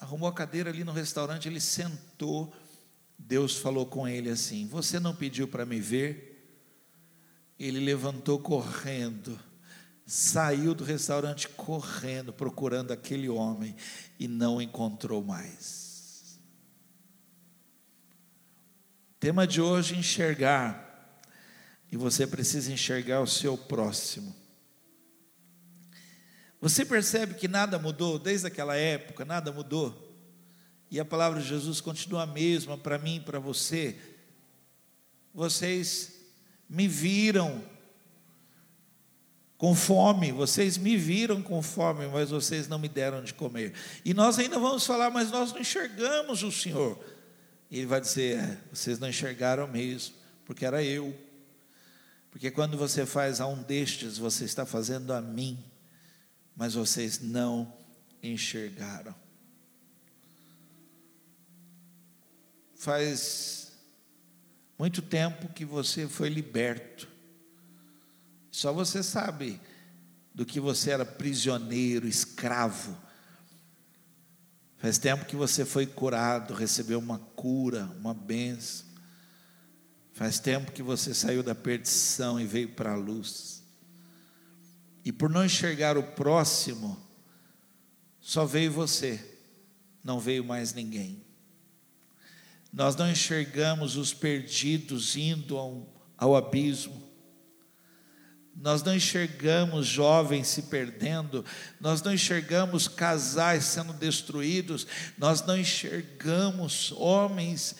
arrumou a cadeira ali no restaurante, ele sentou. Deus falou com ele assim: Você não pediu para me ver? Ele levantou correndo, saiu do restaurante correndo, procurando aquele homem e não encontrou mais. Tema de hoje: enxergar. E você precisa enxergar o seu próximo. Você percebe que nada mudou desde aquela época, nada mudou. E a palavra de Jesus continua a mesma para mim e para você. Vocês me viram com fome, vocês me viram com fome, mas vocês não me deram de comer. E nós ainda vamos falar, mas nós não enxergamos o Senhor. E ele vai dizer: é, vocês não enxergaram mesmo, porque era eu. Porque quando você faz a um destes, você está fazendo a mim, mas vocês não enxergaram. Faz muito tempo que você foi liberto. Só você sabe do que você era prisioneiro, escravo. Faz tempo que você foi curado, recebeu uma cura, uma benção. Faz tempo que você saiu da perdição e veio para a luz. E por não enxergar o próximo, só veio você, não veio mais ninguém. Nós não enxergamos os perdidos indo ao, ao abismo. Nós não enxergamos jovens se perdendo, nós não enxergamos casais sendo destruídos, nós não enxergamos homens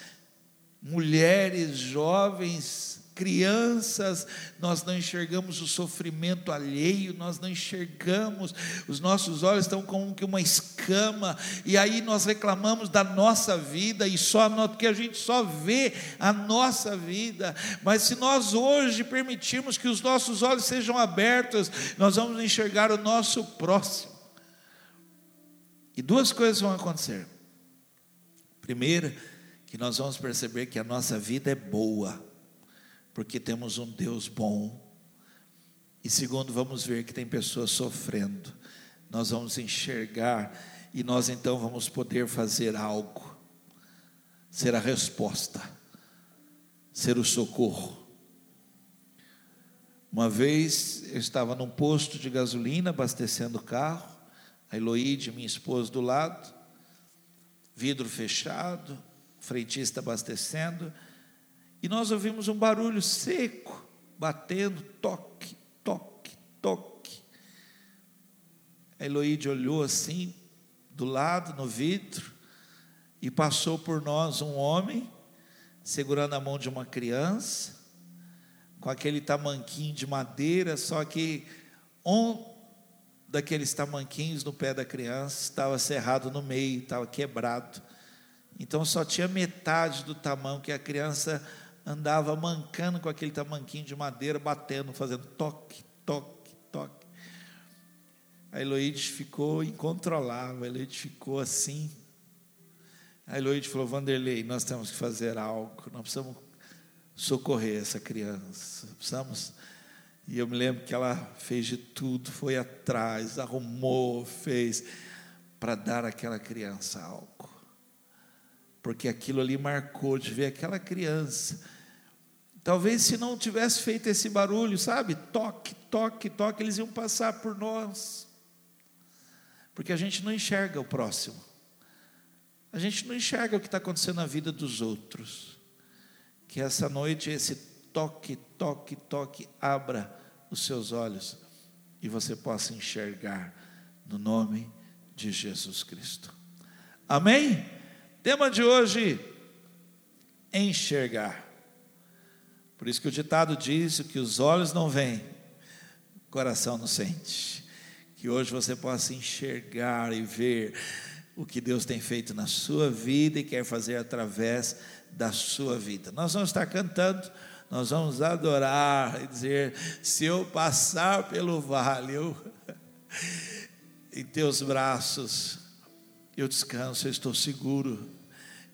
mulheres, jovens, crianças, nós não enxergamos o sofrimento alheio, nós não enxergamos, os nossos olhos estão como que uma escama, e aí nós reclamamos da nossa vida, e só porque a gente só vê a nossa vida, mas se nós hoje permitirmos que os nossos olhos sejam abertos, nós vamos enxergar o nosso próximo. E duas coisas vão acontecer. Primeira, que nós vamos perceber que a nossa vida é boa, porque temos um Deus bom. E segundo, vamos ver que tem pessoas sofrendo. Nós vamos enxergar e nós então vamos poder fazer algo, ser a resposta, ser o socorro. Uma vez eu estava num posto de gasolina abastecendo o carro, a Eloíde, minha esposa, do lado, vidro fechado, frentista abastecendo, e nós ouvimos um barulho seco, batendo, toque, toque, toque. A Eloíde olhou assim, do lado, no vidro, e passou por nós um homem, segurando a mão de uma criança, com aquele tamanquinho de madeira, só que um daqueles tamanquinhos no pé da criança estava cerrado no meio, estava quebrado. Então só tinha metade do tamanho que a criança andava mancando com aquele tamanquinho de madeira, batendo, fazendo toque, toque, toque. A Eloíde ficou incontrolável, a Eloíde ficou assim. A Eloíde falou: Vanderlei, nós temos que fazer algo, nós precisamos socorrer essa criança, precisamos. E eu me lembro que ela fez de tudo, foi atrás, arrumou, fez, para dar àquela criança algo porque aquilo ali marcou de ver aquela criança. Talvez se não tivesse feito esse barulho, sabe? Toque, toque, toque, eles iam passar por nós. Porque a gente não enxerga o próximo. A gente não enxerga o que está acontecendo na vida dos outros. Que essa noite esse toque, toque, toque abra os seus olhos e você possa enxergar no nome de Jesus Cristo. Amém? Tema de hoje: enxergar. Por isso que o ditado diz: que os olhos não veem, o coração não sente. Que hoje você possa enxergar e ver o que Deus tem feito na sua vida e quer fazer através da sua vida. Nós vamos estar cantando, nós vamos adorar e dizer: se eu passar pelo vale, eu, *laughs* em teus braços, eu descanso, eu estou seguro,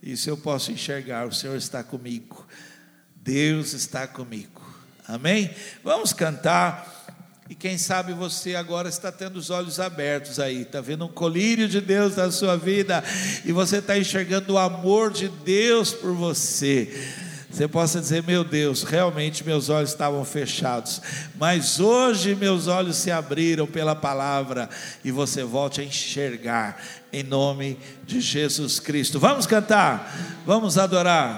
Isso eu posso enxergar, o Senhor está comigo. Deus está comigo. Amém? Vamos cantar. E quem sabe você agora está tendo os olhos abertos aí, está vendo um colírio de Deus na sua vida, e você está enxergando o amor de Deus por você. Você possa dizer, meu Deus, realmente meus olhos estavam fechados, mas hoje meus olhos se abriram pela palavra e você volte a enxergar em nome de Jesus Cristo. Vamos cantar, vamos adorar.